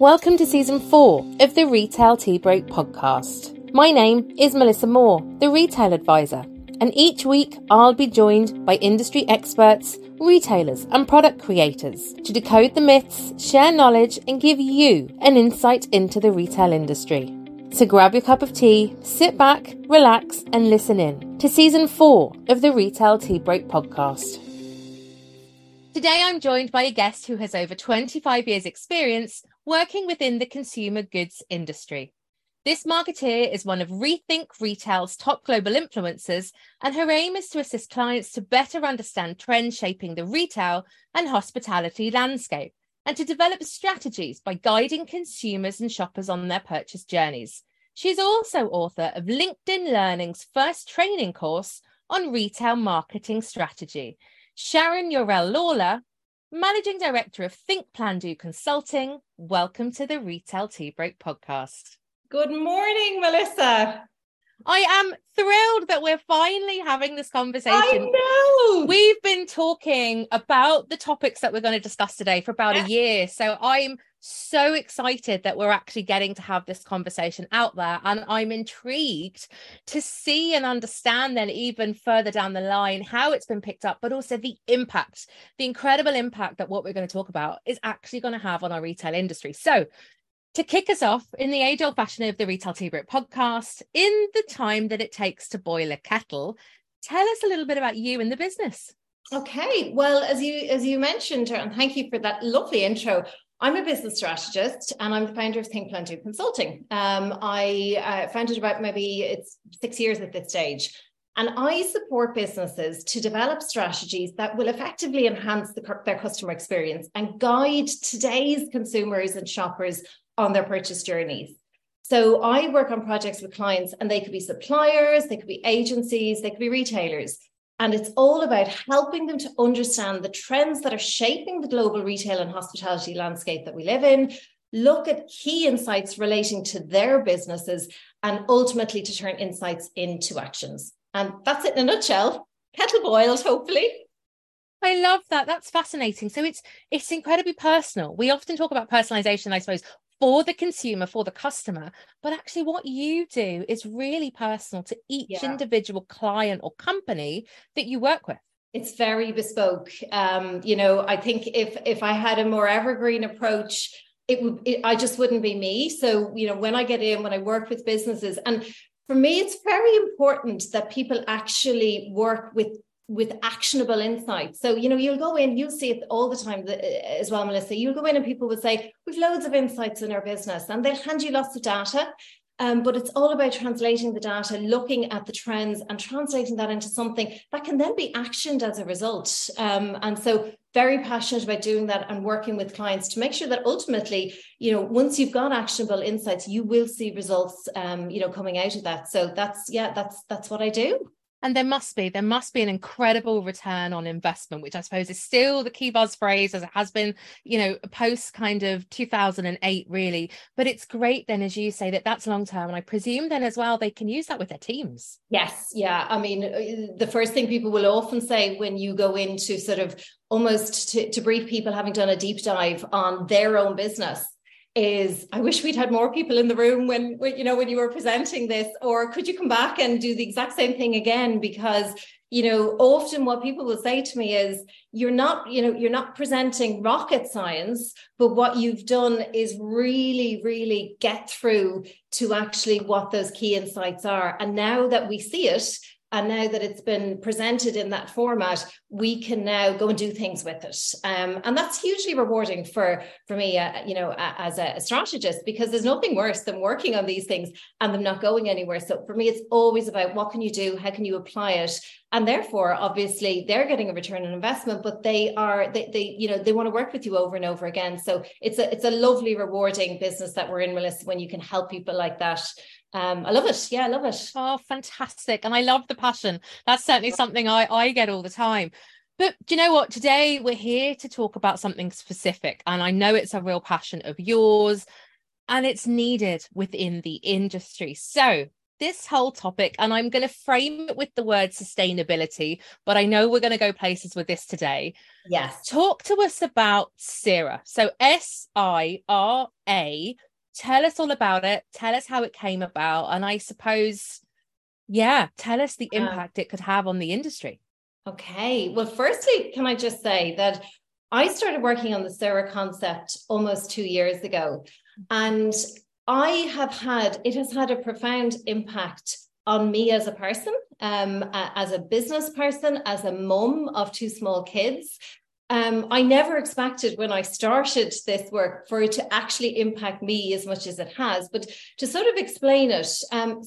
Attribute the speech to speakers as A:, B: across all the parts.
A: Welcome to season four of the Retail Tea Break podcast. My name is Melissa Moore, the Retail Advisor, and each week I'll be joined by industry experts, retailers, and product creators to decode the myths, share knowledge, and give you an insight into the retail industry. So grab your cup of tea, sit back, relax, and listen in to season four of the Retail Tea Break podcast. Today, I'm joined by a guest who has over 25 years' experience working within the consumer goods industry. This marketeer is one of Rethink Retail's top global influencers, and her aim is to assist clients to better understand trends shaping the retail and hospitality landscape and to develop strategies by guiding consumers and shoppers on their purchase journeys. She's also author of LinkedIn Learning's first training course on retail marketing strategy Sharon Yourell Lawlor, Managing Director of Think Plan Do Consulting. Welcome to the Retail Tea Break podcast.
B: Good morning, Melissa.
A: I am thrilled that we're finally having this conversation.
B: I know.
A: We've been talking about the topics that we're going to discuss today for about yeah. a year. So I'm so excited that we're actually getting to have this conversation out there. And I'm intrigued to see and understand then, even further down the line, how it's been picked up, but also the impact, the incredible impact that what we're going to talk about is actually going to have on our retail industry. So, to kick us off in the age old fashion of the Retail Tea Break podcast, in the time that it takes to boil a kettle, tell us a little bit about you and the business.
B: Okay, well, as you as you mentioned, and thank you for that lovely intro. I'm a business strategist and I'm the founder of Think Plan Do Consulting. Um, I uh, founded about maybe it's six years at this stage. And I support businesses to develop strategies that will effectively enhance the, their customer experience and guide today's consumers and shoppers on their purchase journeys. So I work on projects with clients, and they could be suppliers, they could be agencies, they could be retailers. And it's all about helping them to understand the trends that are shaping the global retail and hospitality landscape that we live in, look at key insights relating to their businesses, and ultimately to turn insights into actions. And that's it in a nutshell. Kettle boiled, hopefully.
A: I love that. That's fascinating. So it's it's incredibly personal. We often talk about personalization, I suppose, for the consumer, for the customer. But actually, what you do is really personal to each yeah. individual client or company that you work with.
B: It's very bespoke. Um, you know, I think if if I had a more evergreen approach, it would it, I just wouldn't be me. So, you know, when I get in, when I work with businesses, and for me, it's very important that people actually work with with actionable insights. So, you know, you'll go in, you'll see it all the time as well, Melissa. You'll go in and people will say, We've loads of insights in our business, and they'll hand you lots of data. Um, but it's all about translating the data, looking at the trends, and translating that into something that can then be actioned as a result. Um, and so, very passionate about doing that and working with clients to make sure that ultimately, you know, once you've got actionable insights, you will see results, um, you know, coming out of that. So that's yeah, that's that's what I do
A: and there must be there must be an incredible return on investment which i suppose is still the key buzz phrase as it has been you know post kind of 2008 really. But it's great then as you say that that's long term and i presume then as well they can use that with their teams.
B: Yes yeah. I mean uh, the first thing people will often say when you go into sort of almost to, to brief people having done a deep dive on their own business is I wish we'd had more people in the room when, when, you know when you were presenting this or could you come back and do the exact same thing again? Because you know often what people will say to me is you're not you know you're not presenting rocket science but what you've done is really really get through to actually what those key insights are. And now that we see it and now that it's been presented in that format, we can now go and do things with it. Um, and that's hugely rewarding for, for me, uh, you know, as a strategist, because there's nothing worse than working on these things and them not going anywhere. So for me, it's always about what can you do? How can you apply it? And therefore obviously they're getting a return on investment but they are they, they you know they want to work with you over and over again so it's a it's a lovely rewarding business that we're in Melissa when you can help people like that um, I love it. Yeah, I love it.
A: Oh, fantastic. And I love the passion. That's certainly something I, I get all the time. But do you know what? Today we're here to talk about something specific. And I know it's a real passion of yours and it's needed within the industry. So this whole topic, and I'm going to frame it with the word sustainability, but I know we're going to go places with this today.
B: Yes.
A: Talk to us about Sira. So S I R A. Tell us all about it. Tell us how it came about. And I suppose, yeah, tell us the impact uh, it could have on the industry.
B: Okay. Well, firstly, can I just say that I started working on the Sira concept almost two years ago. And I have had, it has had a profound impact on me as a person, um, as a business person, as a mum of two small kids. Um, I never expected when I started this work for it to actually impact me as much as it has. But to sort of explain it, um,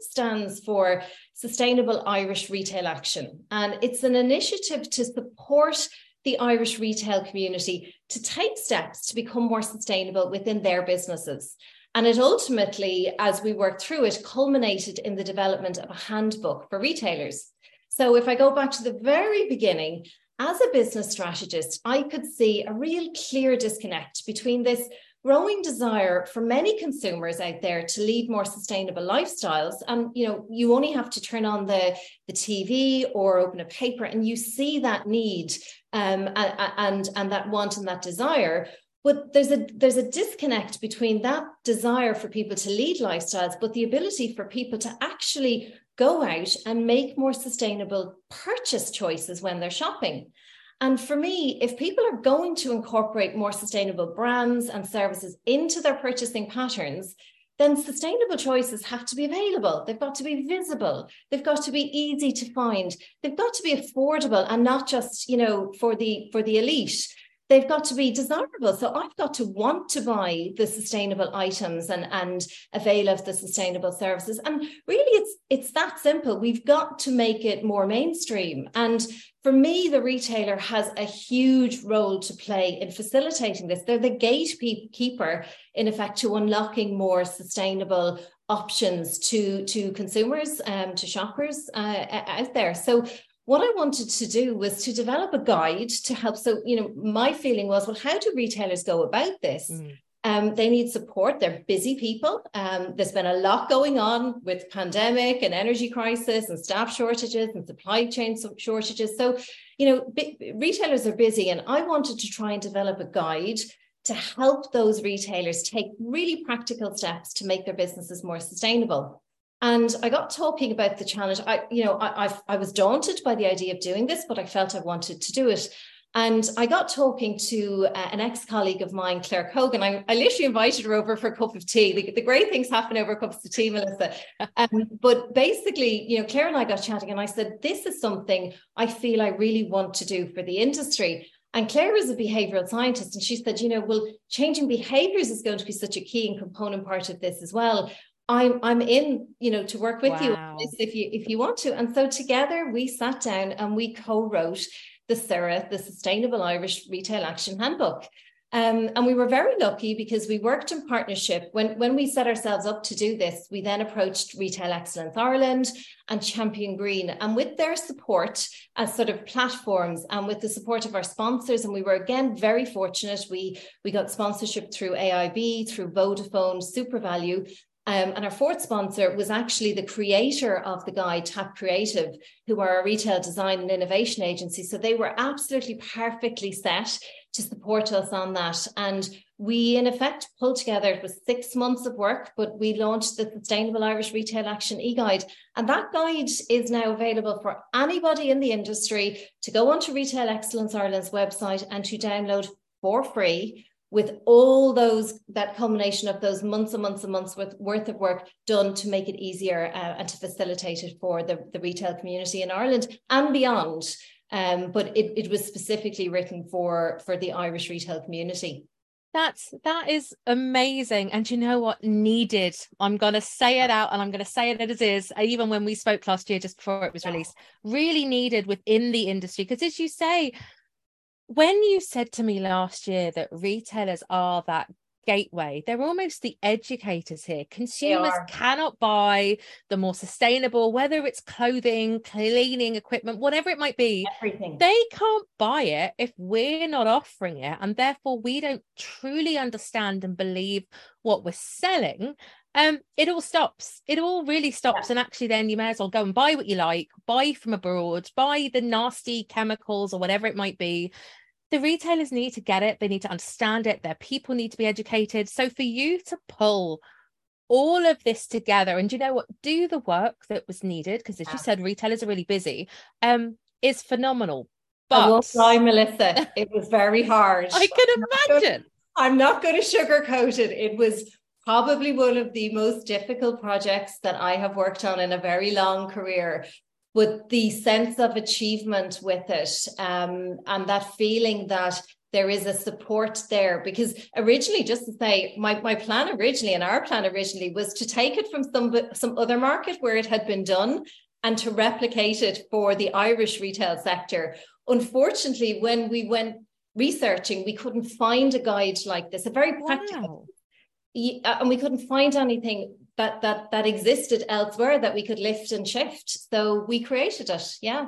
B: stands for Sustainable Irish Retail Action, and it's an initiative to support the Irish retail community to take steps to become more sustainable within their businesses. And it ultimately, as we worked through it, culminated in the development of a handbook for retailers. So if I go back to the very beginning, as a business strategist, I could see a real clear disconnect between this growing desire for many consumers out there to lead more sustainable lifestyles and you know you only have to turn on the the tv or open a paper and you see that need um, and, and and that want and that desire but there's a there's a disconnect between that desire for people to lead lifestyles but the ability for people to actually go out and make more sustainable purchase choices when they're shopping and for me, if people are going to incorporate more sustainable brands and services into their purchasing patterns, then sustainable choices have to be available. They've got to be visible. They've got to be easy to find. They've got to be affordable and not just, you know, for the for the elite they've got to be desirable. So I've got to want to buy the sustainable items and, and avail of the sustainable services. And really it's it's that simple. We've got to make it more mainstream. And for me, the retailer has a huge role to play in facilitating this. They're the gatekeeper, in effect, to unlocking more sustainable options to to consumers, um, to shoppers uh, out there. So what I wanted to do was to develop a guide to help. So, you know, my feeling was, well, how do retailers go about this? Mm. Um, they need support. They're busy people. Um, there's been a lot going on with pandemic and energy crisis and staff shortages and supply chain shortages. So, you know, retailers are busy, and I wanted to try and develop a guide to help those retailers take really practical steps to make their businesses more sustainable. And I got talking about the challenge. I, you know, I, I, I was daunted by the idea of doing this, but I felt I wanted to do it. And I got talking to uh, an ex colleague of mine, Claire Cogan. I, I literally invited her over for a cup of tea. The, the great things happen over cups of tea, Melissa. Um, but basically, you know, Claire and I got chatting, and I said, This is something I feel I really want to do for the industry. And Claire is a behavioral scientist, and she said, you know, well, changing behaviors is going to be such a key and component part of this as well. I'm I'm in, you know, to work with wow. you if you if you want to. And so together we sat down and we co-wrote the SIRA, the Sustainable Irish Retail Action Handbook. Um, and we were very lucky because we worked in partnership. When, when we set ourselves up to do this, we then approached Retail Excellence Ireland and Champion Green. And with their support as sort of platforms and with the support of our sponsors, and we were again very fortunate, we, we got sponsorship through AIB, through Vodafone, SuperValu, um, and our fourth sponsor was actually the creator of the guide, Tap Creative, who are a retail design and innovation agency. So they were absolutely perfectly set to support us on that. And we, in effect, pulled together, it was six months of work, but we launched the Sustainable Irish Retail Action e guide. And that guide is now available for anybody in the industry to go onto Retail Excellence Ireland's website and to download for free with all those that culmination of those months and months and months worth, worth of work done to make it easier uh, and to facilitate it for the, the retail community in Ireland and beyond. Um, but it, it was specifically written for for the Irish retail community.
A: That's that is amazing. And you know what? Needed. I'm gonna say it out and I'm gonna say it as is, even when we spoke last year just before it was released. Really needed within the industry. Because as you say, when you said to me last year that retailers are that gateway. They're almost the educators here. Consumers cannot buy the more sustainable, whether it's clothing, cleaning equipment, whatever it might be.
B: Everything.
A: They can't buy it if we're not offering it. And therefore, we don't truly understand and believe what we're selling. Um, it all stops. It all really stops. Yeah. And actually, then you may as well go and buy what you like, buy from abroad, buy the nasty chemicals or whatever it might be. The retailers need to get it. They need to understand it. Their people need to be educated. So for you to pull all of this together and you know what? Do the work that was needed because as yeah. you said retailers are really busy um is phenomenal. But
B: I will try Melissa. It was very hard.
A: I can imagine.
B: I'm not going to sugarcoat it. It was probably one of the most difficult projects that I have worked on in a very long career with the sense of achievement with it um, and that feeling that there is a support there because originally just to say my, my plan originally and our plan originally was to take it from some some other market where it had been done and to replicate it for the Irish retail sector unfortunately when we went researching we couldn't find a guide like this a very practical wow. Uh, and we couldn't find anything that that that existed elsewhere that we could lift and shift. So we created it. Yeah.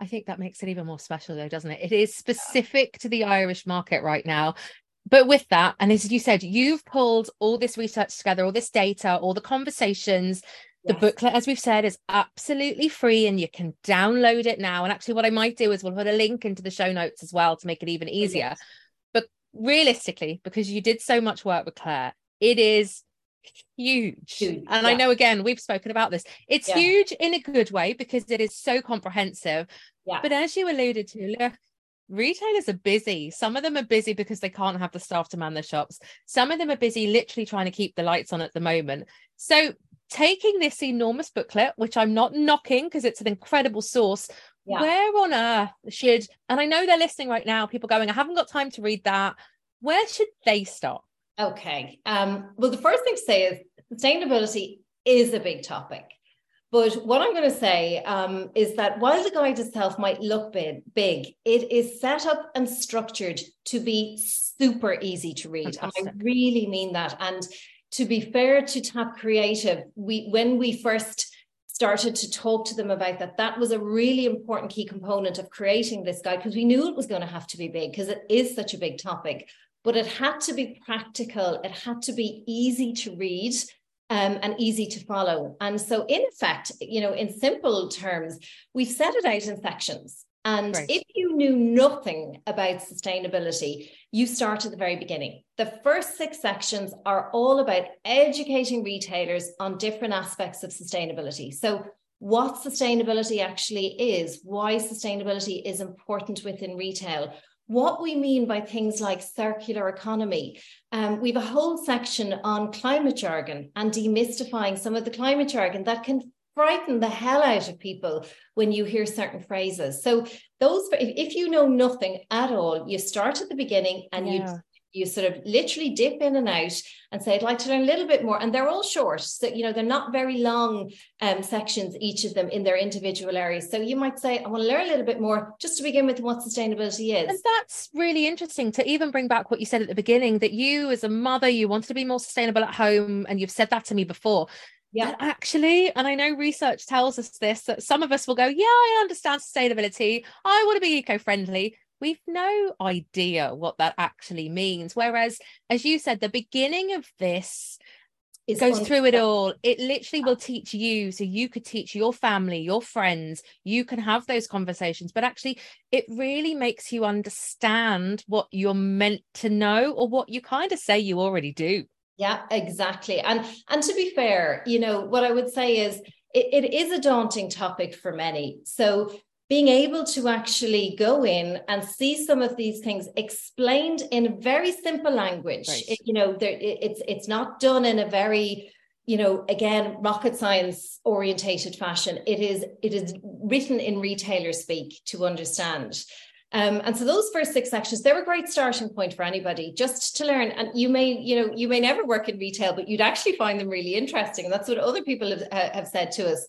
A: I think that makes it even more special though, doesn't it? It is specific to the Irish market right now. But with that, and as you said, you've pulled all this research together, all this data, all the conversations. Yes. The booklet, as we've said, is absolutely free and you can download it now. And actually, what I might do is we'll put a link into the show notes as well to make it even easier. But realistically, because you did so much work with Claire, it is huge. huge. And yeah. I know again, we've spoken about this. It's yeah. huge in a good way because it is so comprehensive. Yeah. But as you alluded to, look, retailers are busy. Some of them are busy because they can't have the staff to man the shops. Some of them are busy literally trying to keep the lights on at the moment. So taking this enormous booklet, which I'm not knocking because it's an incredible source. Yeah. Where on earth should, and I know they're listening right now, people going, I haven't got time to read that. Where should they start?
B: Okay. Um, well, the first thing to say is sustainability is a big topic. But what I'm going to say um, is that while the guide itself might look big, big, it is set up and structured to be super easy to read. Fantastic. And I really mean that. And to be fair to Tap Creative, we when we first started to talk to them about that, that was a really important key component of creating this guide because we knew it was going to have to be big because it is such a big topic but it had to be practical. It had to be easy to read um, and easy to follow. And so, in effect, you know, in simple terms, we've set it out in sections. And right. if you knew nothing about sustainability, you start at the very beginning. The first six sections are all about educating retailers on different aspects of sustainability. So, what sustainability actually is, why sustainability is important within retail, what we mean by things like circular economy. Um, we have a whole section on climate jargon and demystifying some of the climate jargon that can frighten the hell out of people when you hear certain phrases. So those, if you know nothing at all, you start at the beginning and yeah. you you sort of literally dip in and out and say, I'd like to learn a little bit more. And they're all short. So, you know, they're not very long um, sections, each of them in their individual areas. So you might say, I want to learn a little bit more just to begin with what sustainability is.
A: And that's really interesting to even bring back what you said at the beginning that you, as a mother, you wanted to be more sustainable at home. And you've said that to me before. Yeah. actually, and I know research tells us this, that some of us will go, Yeah, I understand sustainability. I want to be eco friendly we've no idea what that actually means. Whereas, as you said, the beginning of this it goes through it all. It literally will teach you. So you could teach your family, your friends, you can have those conversations. But actually, it really makes you understand what you're meant to know or what you kind of say you already do.
B: Yeah, exactly. And and to be fair, you know, what I would say is it, it is a daunting topic for many. So being able to actually go in and see some of these things explained in very simple language right. it, you know there, it, it's it's not done in a very you know again rocket science orientated fashion it is it is written in retailer speak to understand um, and so those first six sections, they're a great starting point for anybody just to learn. And you may, you know, you may never work in retail, but you'd actually find them really interesting. And that's what other people have, have said to us.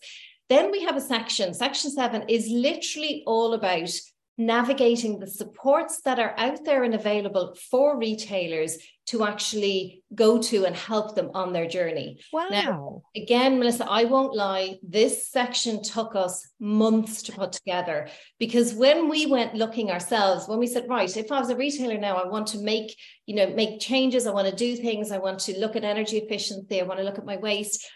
B: Then we have a section, section seven is literally all about navigating the supports that are out there and available for retailers to actually go to and help them on their journey.
A: Wow.
B: Now, again, Melissa, I won't lie, this section took us months to put together because when we went looking ourselves, when we said, right, if I was a retailer now, I want to make, you know, make changes, I want to do things, I want to look at energy efficiency, I want to look at my waste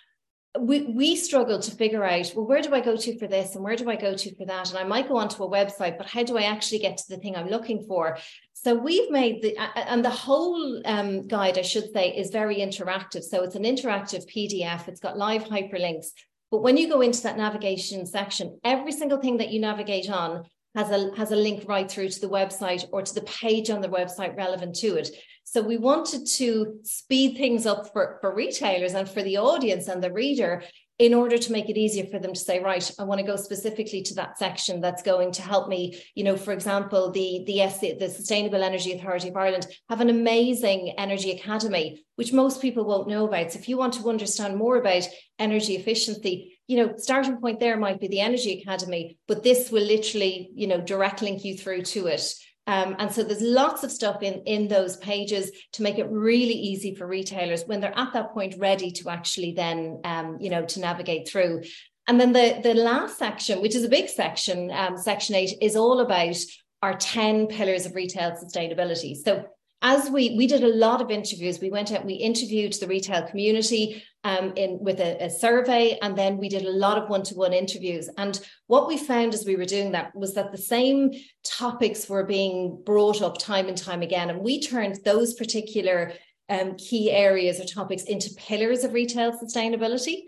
B: we, we struggle to figure out well where do i go to for this and where do i go to for that? And i might go onto a website but how do i actually get to the thing i'm looking for? So we've made the and the whole um, guide i should say is very interactive. So it's an interactive pdf it's got live hyperlinks. But when you go into that navigation section every single thing that you navigate on has a has a link right through to the website or to the page on the website relevant to it. So we wanted to speed things up for, for retailers and for the audience and the reader in order to make it easier for them to say right i want to go specifically to that section that's going to help me. You know for example the the the sustainable energy authority of ireland have an amazing energy academy which most people won't know about. So if you want to understand more about energy efficiency you know starting point there might be the energy academy but this will literally you know direct link you through to it um, and so there's lots of stuff in, in those pages to make it really easy for retailers when they're at that point ready to actually then, um, you know, to navigate through. And then the, the last section, which is a big section, um, section eight, is all about our 10 pillars of retail sustainability. So as we we did a lot of interviews. We went out we interviewed the retail community um, in with a, a, survey and then we did a lot of one-to-one interviews. And what we found as we were doing that was that the same topics were being brought up time and time again. And we turned those particular um, key areas or topics into pillars of retail sustainability.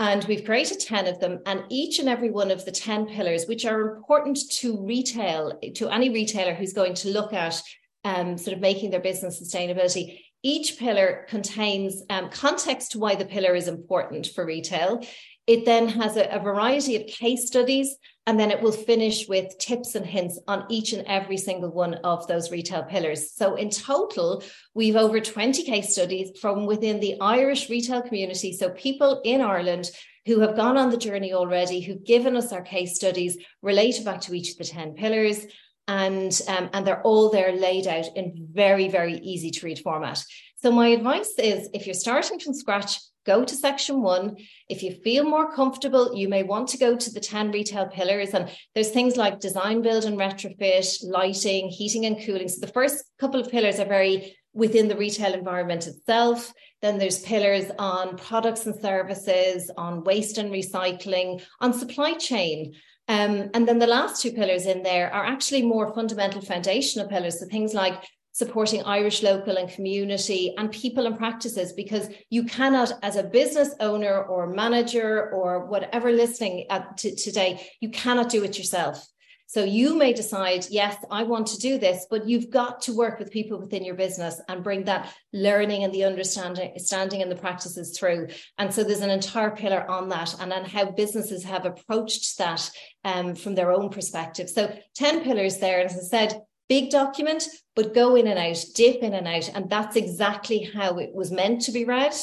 B: And we've created 10 of them. And each and every one of the 10 pillars, which are important to retail, to any retailer who's going to look at um, sort of making their business sustainability. Each pillar contains um, context to why the pillar is important for retail. It then has a, a variety of case studies, and then it will finish with tips and hints on each and every single one of those retail pillars. So, in total, we've over 20 case studies from within the Irish retail community. So, people in Ireland who have gone on the journey already, who've given us our case studies related back to each of the 10 pillars and um, and they're all there laid out in very very easy to read format. So my advice is if you're starting from scratch go to section one. If you feel more comfortable you may want to go to the 10 retail pillars and there's things like design build and retrofit lighting heating and cooling. So the first couple of pillars are very within the retail environment itself. Then there's pillars on products and services on waste and recycling on supply chain um, and then the last two pillars in there are actually more fundamental foundational pillars. So things like supporting Irish local and community and people and practices, because you cannot, as a business owner or manager or whatever listening at, to, today, you cannot do it yourself. So you may decide, yes, I want to do this, but you've got to work with people within your business and bring that learning and the understanding standing and the practices through. And so there's an entire pillar on that and on how businesses have approached that um, from their own perspective. So 10 pillars there. And as I said, big document, but go in and out, dip in and out. And that's exactly how it was meant to be read.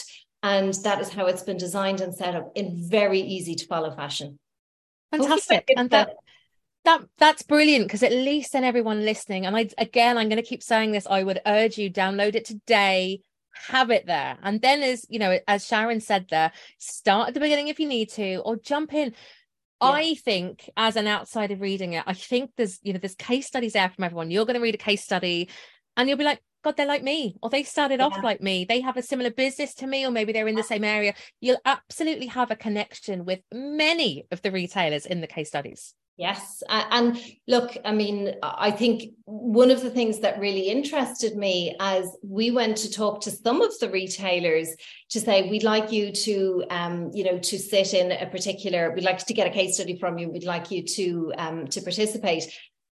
B: And that is how it's been designed and set up in very easy to follow fashion.
A: Fantastic. And that that that's brilliant because at least then everyone listening and i again i'm going to keep saying this i would urge you download it today have it there and then as you know as sharon said there start at the beginning if you need to or jump in yeah. I think as an outsider reading it, I think there's, you know, there's case studies there from everyone. You're going to read a case study and you'll be like, God, they're like me, or they started yeah. off like me. They have a similar business to me, or maybe they're in the same area. You'll absolutely have a connection with many of the retailers in the case studies.
B: Yes. And look, I mean, I think one of the things that really interested me as we went to talk to some of the retailers to say, we'd like you to, um, you know, to sit in a particular, we'd like to get a case study from you, we'd like you to, um, to participate.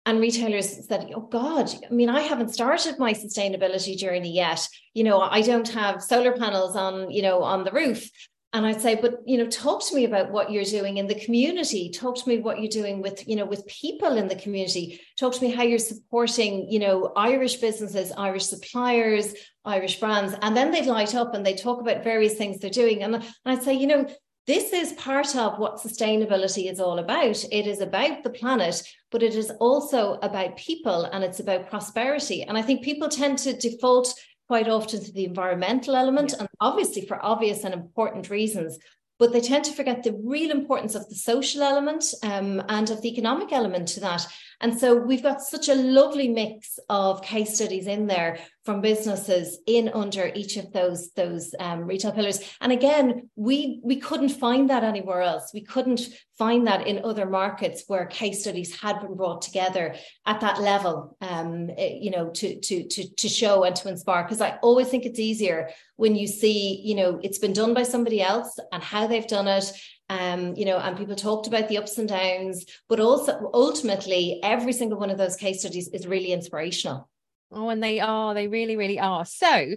B: And retailers said, Oh God, I mean, I haven't started my sustainability journey yet. You know, I don't have solar panels on, you know, on the roof and i'd say but you know talk to me about what you're doing in the community talk to me what you're doing with you know with people in the community talk to me how you're supporting you know irish businesses irish suppliers irish brands and then they'd light up and they talk about various things they're doing and, and i'd say you know this is part of what sustainability is all about. It is about the planet, but it is also about people and it's about prosperity. And I think people tend to default quite often to the environmental element, yeah. and obviously for obvious and important reasons but they tend to forget the real importance of the social element um, and of the economic element to that. And so we've got such a lovely mix of case studies in there from businesses in under each of those those um, retail pillars. And again, we we couldn't find that anywhere else. We couldn't find that in other markets where case studies had been brought together at that level. Um, eh, you know, to to to to show and to inspire. Because I always think it's easier when you see, you know, it's been done by somebody else and how they've done it um, you know, and people talked about the ups and downs, but also ultimately, every single one of those case studies is really inspirational.
A: Oh, and they are, they really, really are. So,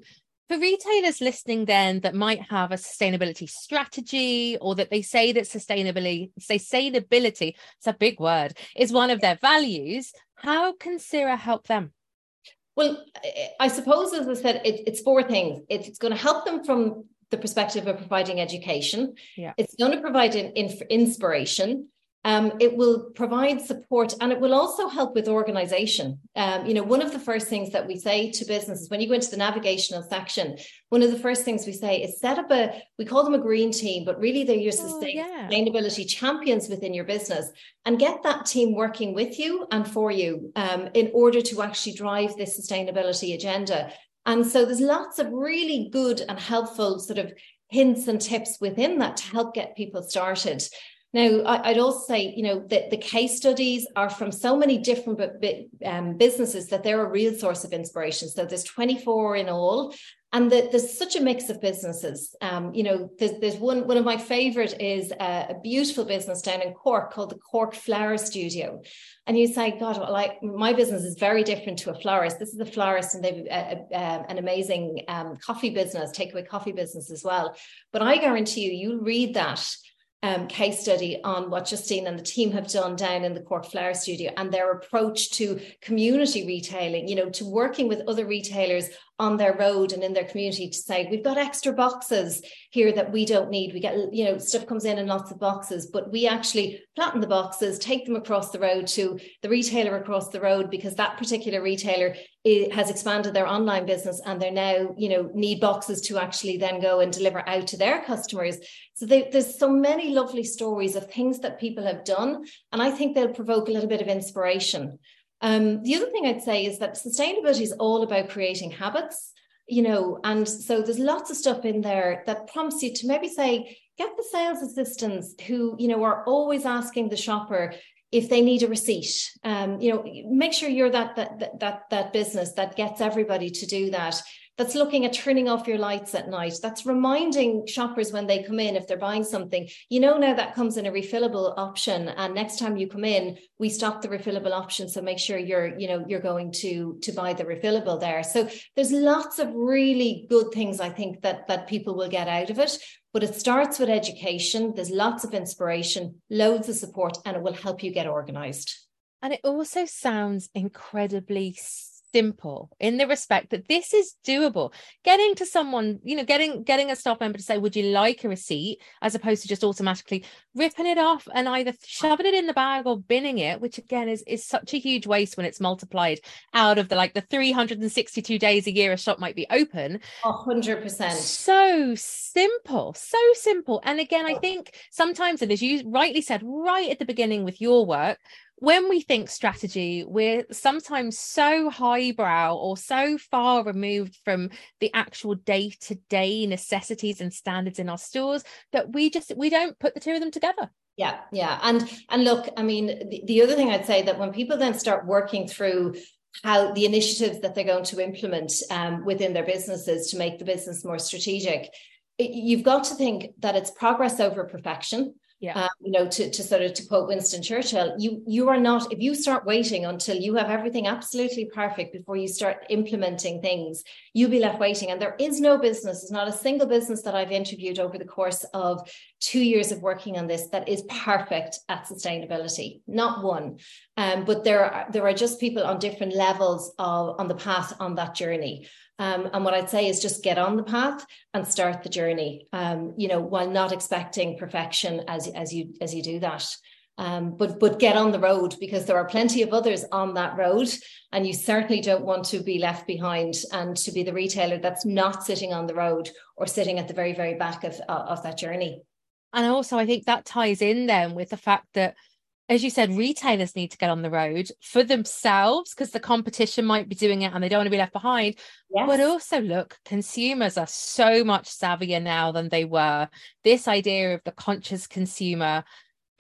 A: for retailers listening, then that might have a sustainability strategy or that they say that sustainability, sustainability, it's a big word, is one of their values, how can SIRA help them?
B: Well, I suppose, as I said, it, it's four things. It's going to help them from the perspective of providing education. Yeah. It's going to provide an inspiration. Um, it will provide support and it will also help with organization. Um, you know, one of the first things that we say to businesses when you go into the navigational section, one of the first things we say is set up a, we call them a green team, but really they're your oh, yeah. sustainability champions within your business and get that team working with you and for you um, in order to actually drive this sustainability agenda. And so there's lots of really good and helpful sort of hints and tips within that to help get people started. Now, I'd also say, you know, that the case studies are from so many different um, businesses that they're a real source of inspiration. So there's 24 in all, and the, there's such a mix of businesses. Um, you know, there's, there's one one of my favorite is a, a, beautiful business down in Cork called the Cork Flower Studio, and you say, God, well, my business is very different to a florist. This is a florist, and they've a, a, an amazing um, coffee business, takeaway coffee business as well. But I guarantee you, you'll read that um, case study on what Justine and the team have done down in the Cork Flower Studio and their approach to community retailing, you know, to working with other retailers on their road and in their community to say, we've got extra boxes here that we don't need. We get, you know, stuff comes in in lots of boxes, but we actually flatten the boxes, take them across the road to the retailer across the road because that particular retailer has expanded their online business and they're now, you know, need boxes to actually then go and deliver out to their customers. So they, there's so many lovely stories of things that people have done. And I think they'll provoke a little bit of inspiration. Um, the other thing I'd say is that sustainability is all about creating habits, you know, and so there's lots of stuff in there that prompts you to maybe say, get the sales assistants who, you know, are always asking the shopper if they need a receipt. Um, you know, make sure you're that that that that business that gets everybody to do that that's looking at turning off your lights at night. That's reminding shoppers when they come in if they're buying something. You know now that comes in a refillable option and next time you come in we stop the refillable option so make sure you're you know you're going to to buy the refillable there. So there's lots of really good things i think that that people will get out of it but it starts with education. There's lots of inspiration loads of support and it will help you get organized.
A: And it also sounds incredibly simple in the respect that this is doable. Getting to someone you know getting getting a staff member to say would you like a receipt? as opposed to just automatically ripping it off and either shoving it in the bag or binning it which again is is such a huge waste when it's multiplied out of the like the 362 days a year a shop might be open.
B: 100%
A: so simple so simple. And again i think sometimes and as you rightly said right at the beginning with your work when we think strategy, we're sometimes so highbrow or so far removed from the actual day-to-day necessities and standards in our stores that we just we don't put the two of them together.
B: Yeah, yeah. And and look, I mean, the, the other thing I'd say that when people then start working through how the initiatives that they're going to implement um, within their businesses to make the business more strategic, you've got to think that it's progress over perfection
A: yeah. Um,
B: you know, to, to sort of to quote Winston Churchill, you you are not if you start waiting until you have everything absolutely perfect before you start implementing things, you'll be left waiting. And there is no business, there's not a single business that I've interviewed over the course of two years of working on this that is perfect at sustainability. Not one. Um, but there are there are just people on different levels of on the path on that journey. Um, and what I'd say is just get on the path and start the journey. Um, you know, while not expecting perfection as as you as you do that. Um, but but get on the road because there are plenty of others on that road, and you certainly don't want to be left behind and to be the retailer that's not sitting on the road or sitting at the very very back of of that journey.
A: And also, I think that ties in then with the fact that as you said, retailers need to get on the road for themselves because the competition might be doing it and they don't want to be left behind. Yes. But also, look, consumers are so much savvier now than they were. This idea of the conscious consumer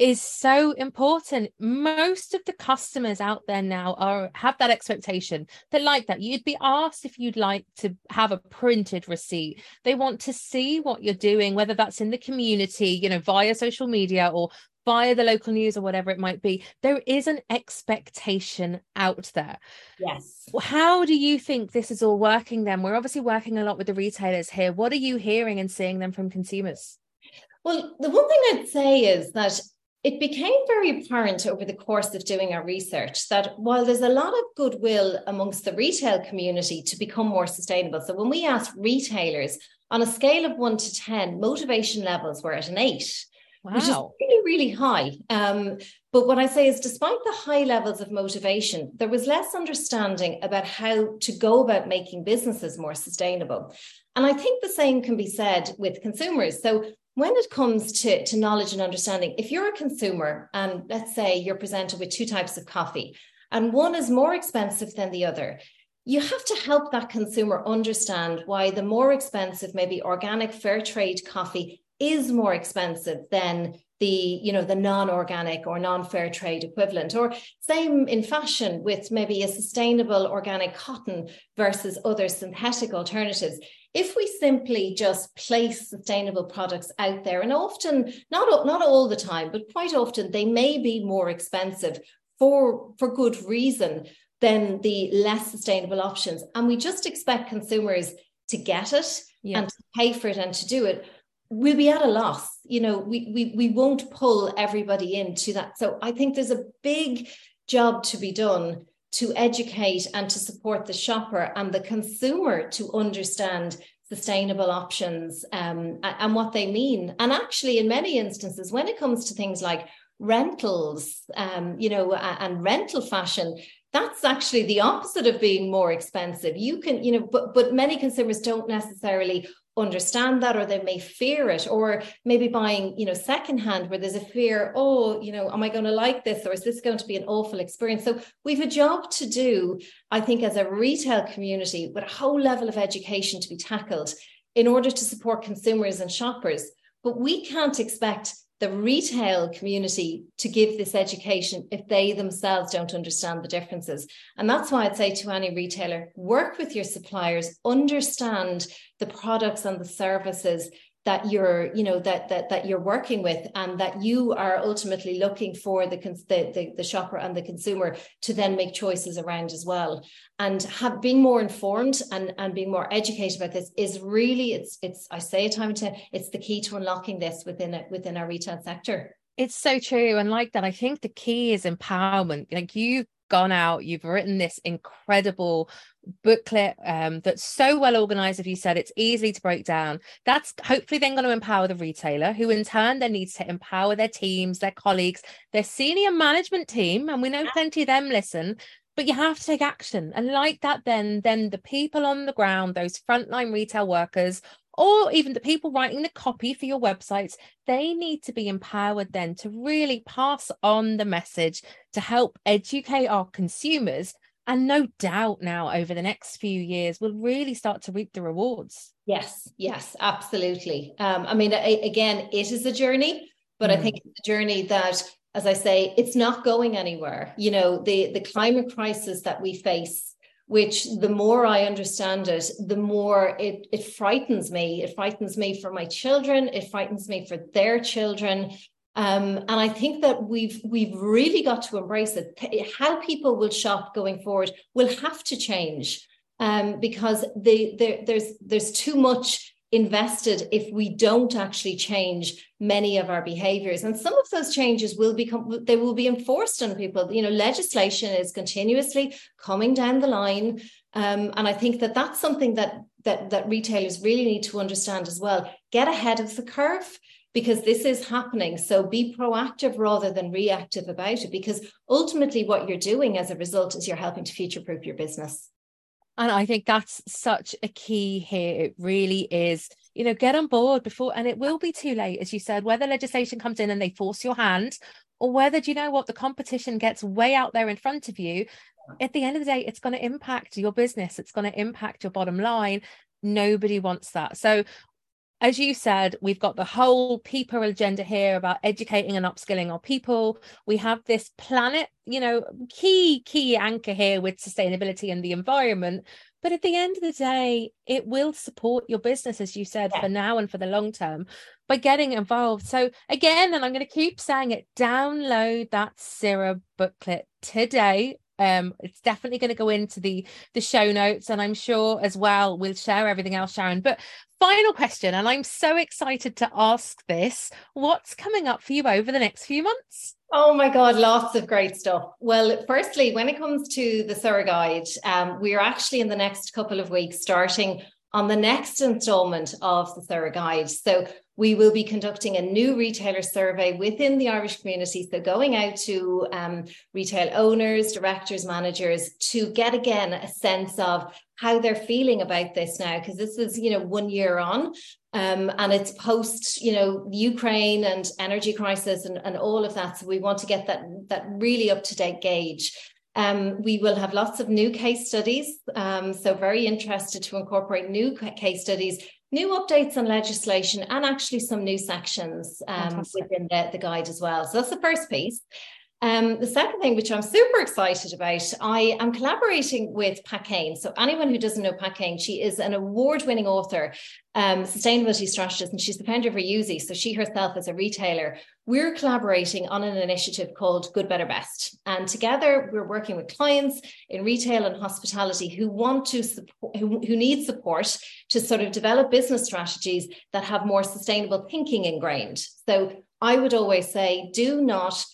A: is so important. Most of the customers out there now are have that expectation. They like that. You'd be asked if you'd like to have a printed receipt. They want to see what you're doing, whether that's in the community, you know, via social media or via the local news or whatever it might be there is an expectation out there.
B: Yes.
A: How do you think this is all working then? We're obviously working a lot with the retailers here. What are you hearing and seeing them from consumers?
B: Well the one thing i'd say is that it became very apparent over the course of doing our research that while there's a lot of goodwill amongst the retail community to become more sustainable so when we asked retailers on a scale of 1 to 10 motivation levels were at an 8 wow. which is really, really high. Um, but what I say is, despite the high levels of motivation, there was less understanding about how to go about making businesses more sustainable. And I think the same can be said with consumers. So when it comes to, to knowledge and understanding, if you're a consumer and let's say you're presented with two types of coffee, and one is more expensive than the other, you have to help that consumer understand why the more expensive, maybe organic fair trade coffee is more expensive than the you know the non-organic or non-fair trade equivalent or same in fashion with maybe a sustainable organic cotton versus other synthetic alternatives. If we simply just place sustainable products out there and often not not all the time but quite often they may be more expensive for for good reason than the less sustainable options. And we just expect consumers to get it yeah. and to pay for it and to do it we'll be at a loss. You know we, we we won't pull everybody into that. So i think there's a big job to be done to educate and to support the shopper and the consumer to understand sustainable options um, and what they mean. And actually in many instances when it comes to things like rentals um, you know and rental fashion that's actually the opposite of being more expensive. You can you know but but many consumers don't necessarily understand that or they may fear it or maybe buying you know secondhand where there's a fear oh you know am i going to like this or is this going to be an awful experience? So we've a job to do i think as a retail community with a whole level of education to be tackled in order to support consumers and shoppers. But we can't expect the retail community to give this education if they themselves don't understand the differences. And that's why I'd say to any retailer work with your suppliers, understand the products and the services that you're you know that that that you're working with and that you are ultimately looking for the, the the, shopper and the consumer to then make choices around as well. And have being more informed and and being more educated about this is really it's it's i say it time and time it's the key to unlocking this within it within our retail sector.
A: It's so true. And like that i think the key is empowerment. Like you've gone out, you've written this incredible booklet um, that's so well organized. If you said it's easy to break down, that's hopefully then going to empower the retailer, who in turn then needs to empower their teams, their colleagues, their senior management team. And we know plenty of them listen. But you have to take action. And like that, then then the people on the ground, those frontline retail workers, or even the people writing the copy for your websites, they need to be empowered then to really pass on the message to help educate our consumers. And no doubt now, over the next few years, we'll really start to reap the rewards.
B: Yes, yes, absolutely. Um, I mean, I, again, it is a journey, but mm. I think it's a journey that, as I say, it's not going anywhere. You know, the the climate crisis that we face which the more I understand it, the more it, it frightens me. It frightens me for my children. It frightens me for their children. Um, and I think that we've we've really got to embrace it. How people will shop going forward will have to change um, because there's there's too much invested if we don't actually change many of our behaviors. And some of those changes will become they will be enforced on people. You know legislation is continuously coming down the line. Um, and i think that that's something that that that retailers really need to understand as well. Get ahead of the curve because this is happening. So be proactive rather than reactive about it, because ultimately what you're doing as a result is you're helping to future proof your business.
A: And I think that's such a key here. It really is, you know, get on board before, and it will be too late, as you said, whether legislation comes in and they force your hand, or whether, do you know what, the competition gets way out there in front of you. At the end of the day, it's going to impact your business, it's going to impact your bottom line. Nobody wants that. So as you said, we've got the whole people agenda here about educating and upskilling our people. We have this planet, you know, key, key anchor here with sustainability and the environment. But at the end of the day, it will support your business, as you said, yeah. for now and for the long term by getting involved. So, again, and I'm going to keep saying it download that SIRA booklet today um, it's definitely going to go into the the show notes, and I'm sure as well we'll share everything else, Sharon. But final question, and I'm so excited to ask this: What's coming up for you over the next few months?
B: Oh my God, lots of great stuff. Well, firstly, when it comes to the SIRA Guide, um, we are actually in the next couple of weeks starting on the next installment of the SIRA Guide. So we will be conducting a new retailer survey within the Irish community. So going out to um, retail owners, directors, managers to get again a sense of how they're feeling about this now, because this is, you know, one year on. Um, and it's post, you know, Ukraine and energy crisis and, and all of that. So we want to get that that really up to date gauge. Um, we will have lots of new case studies. Um, so, very interested to incorporate new case studies, new updates on legislation, and actually some new sections um, within the, the guide as well. So, that's the first piece. Um, the second thing, which I'm super excited about, I am collaborating with Pat Kane. So, anyone who doesn't know Pat Kane, she is an award winning author, um, sustainability strategist, and she's the founder of Reuzi. So, she herself is a retailer. We're collaborating on an initiative called Good, Better, Best. And together, we're working with clients in retail and hospitality who want to support, who, who need support to sort of develop business strategies that have more sustainable thinking ingrained. So, I would always say, do not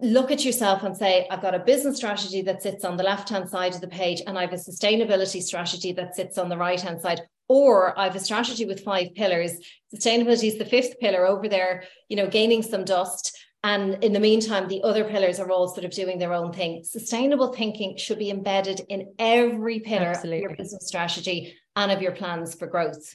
B: look at yourself and say, I've got a business strategy that sits on the left hand side of the page, and I have a sustainability strategy that sits on the right hand side. Or I have a strategy with five pillars. Sustainability is the fifth pillar over there, you know, gaining some dust. And in the meantime, the other pillars are all sort of doing their own thing. Sustainable thinking should be embedded in every pillar Absolutely. of your business strategy and of your plans for growth.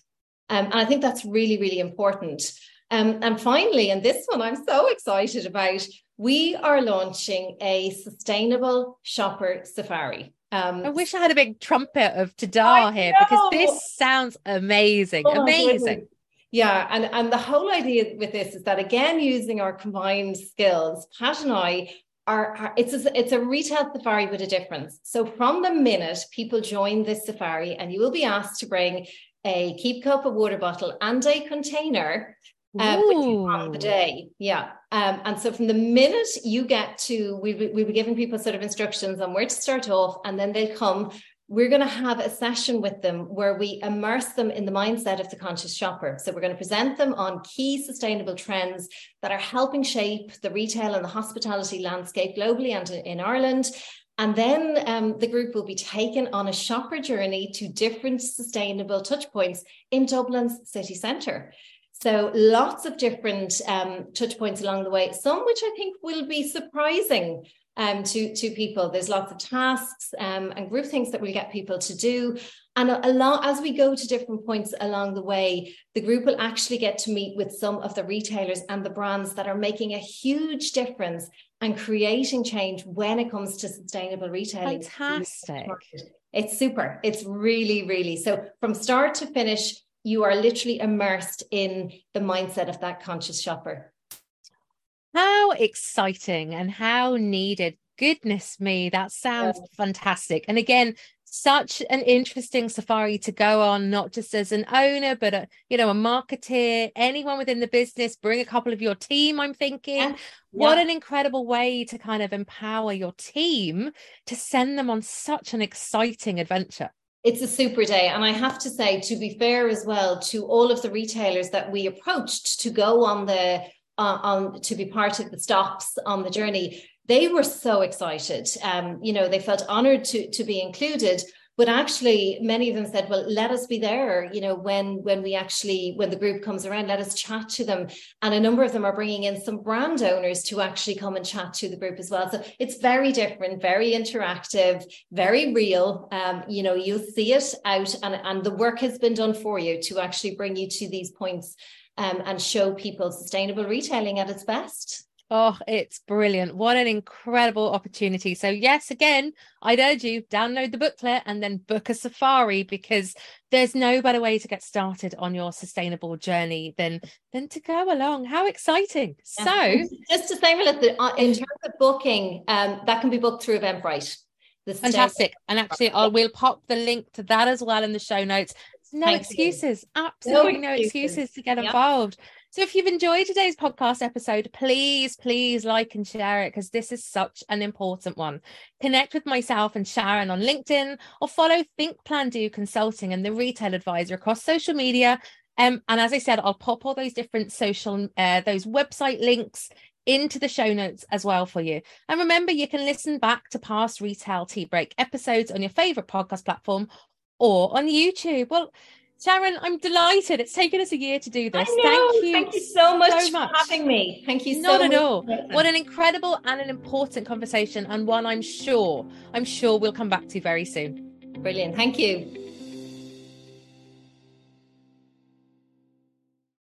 B: Um, and I think that's really, really important. Um, and finally, and this one I'm so excited about, we are launching a sustainable shopper safari.
A: Um, I wish I had a big trumpet of Tada here because this sounds amazing. Oh, amazing.
B: Yeah, and, and the whole idea with this is that again, using our combined skills, Pat and I are, are it's a, it's a retail safari with a difference. So from the minute people join this safari, and you will be asked to bring a keep cup, a water bottle, and a container uh, on the day. Yeah. Um, and so from the minute you get to, we, we'll be giving people sort of instructions on where to start off, and then they come. We're going to have a session with them where we immerse them in the mindset of the conscious shopper. So we're going to present them on key sustainable trends that are helping shape the retail and the hospitality landscape globally and in Ireland. And then um, the group will be taken on a shopper journey to different sustainable touchpoints in Dublin's city centre. So lots of different um, touch points along the way, some which I think will be surprising um, to, to people. There's lots of tasks um, and group things that we'll get people to do. And a, a lot, as we go to different points along the way, the group will actually get to meet with some of the retailers and the brands that are making a huge difference and creating change when it comes to sustainable retailing.
A: Fantastic.
B: It's super. It's really, really so from start to finish you are literally immersed in the mindset of that conscious shopper.
A: How exciting and how needed. Goodness me, that sounds yeah. fantastic. And again, such an interesting safari to go on, not just as an owner, but a you know, a marketeer, anyone within the business, bring a couple of your team. I'm thinking, yeah. what yeah. an incredible way to kind of empower your team to send them on such an exciting adventure
B: it's a super day. And I have to say, to be fair as well, to all of the retailers that we approached to go on the uh, on to be part of the stops on the journey, they were so excited. Um, you know, they felt honored to to be included. But actually many of them said well let us be there you know when when we actually when the group comes around let us chat to them. And a number of them are bringing in some brand owners to actually come and chat to the group as well. So it's very different very interactive very real. Um, you know you'll see it out and and the work has been done for you to actually bring you to these points um, and show people sustainable retailing at its best
A: Oh, it's brilliant. What an incredible opportunity. So, yes, again, I'd urge you download the booklet and then book a safari because there's no better way to get started on your sustainable journey than than to go along. How exciting. Yeah. So,
B: just to say, Melissa, uh, in terms of booking, um, that can be booked through Eventbrite.
A: Fantastic. And actually, I will pop the link to that as well in the show notes. No Thank excuses. You. Absolutely no, no excuses. excuses to get involved. So if you've enjoyed today's podcast episode, please, please like and share it because this is such an important one. Connect with myself and Sharon on LinkedIn or follow Think Plan Do Consulting and the Retail Advisor across social media. Um, and as I said, I'll pop all those different social, uh, those website links into the show notes as well for you. And remember, you can listen back to past Retail Tea Break episodes on your favorite podcast platform or on YouTube. Well, Sharon, I'm delighted. It's taken us a year to do this.
B: Thank you. Thank you so much, so much. for having me. Thank you
A: so much.
B: Not
A: at all. What an incredible and an important conversation, and one I'm sure, I'm sure we'll come back to very soon.
B: Brilliant. Thank you.